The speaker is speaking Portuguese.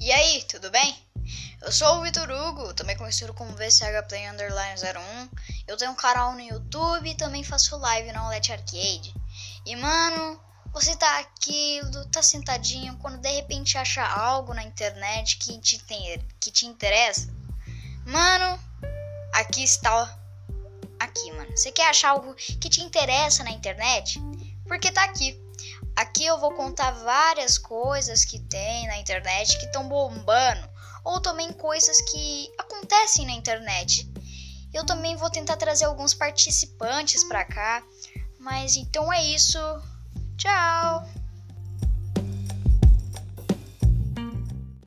E aí, tudo bem? Eu sou o Vitor Hugo, também conhecido como VCHPlay Underline 01. Eu tenho um canal no YouTube e também faço live na Olet Arcade. E mano, você tá aqui, tá sentadinho, quando de repente acha algo na internet que te, tem, que te interessa. Mano, aqui está. Aqui, mano. Você quer achar algo que te interessa na internet? Porque tá aqui. Aqui eu vou contar várias coisas que tem na internet que estão bombando, ou também coisas que acontecem na internet. Eu também vou tentar trazer alguns participantes para cá, mas então é isso. Tchau.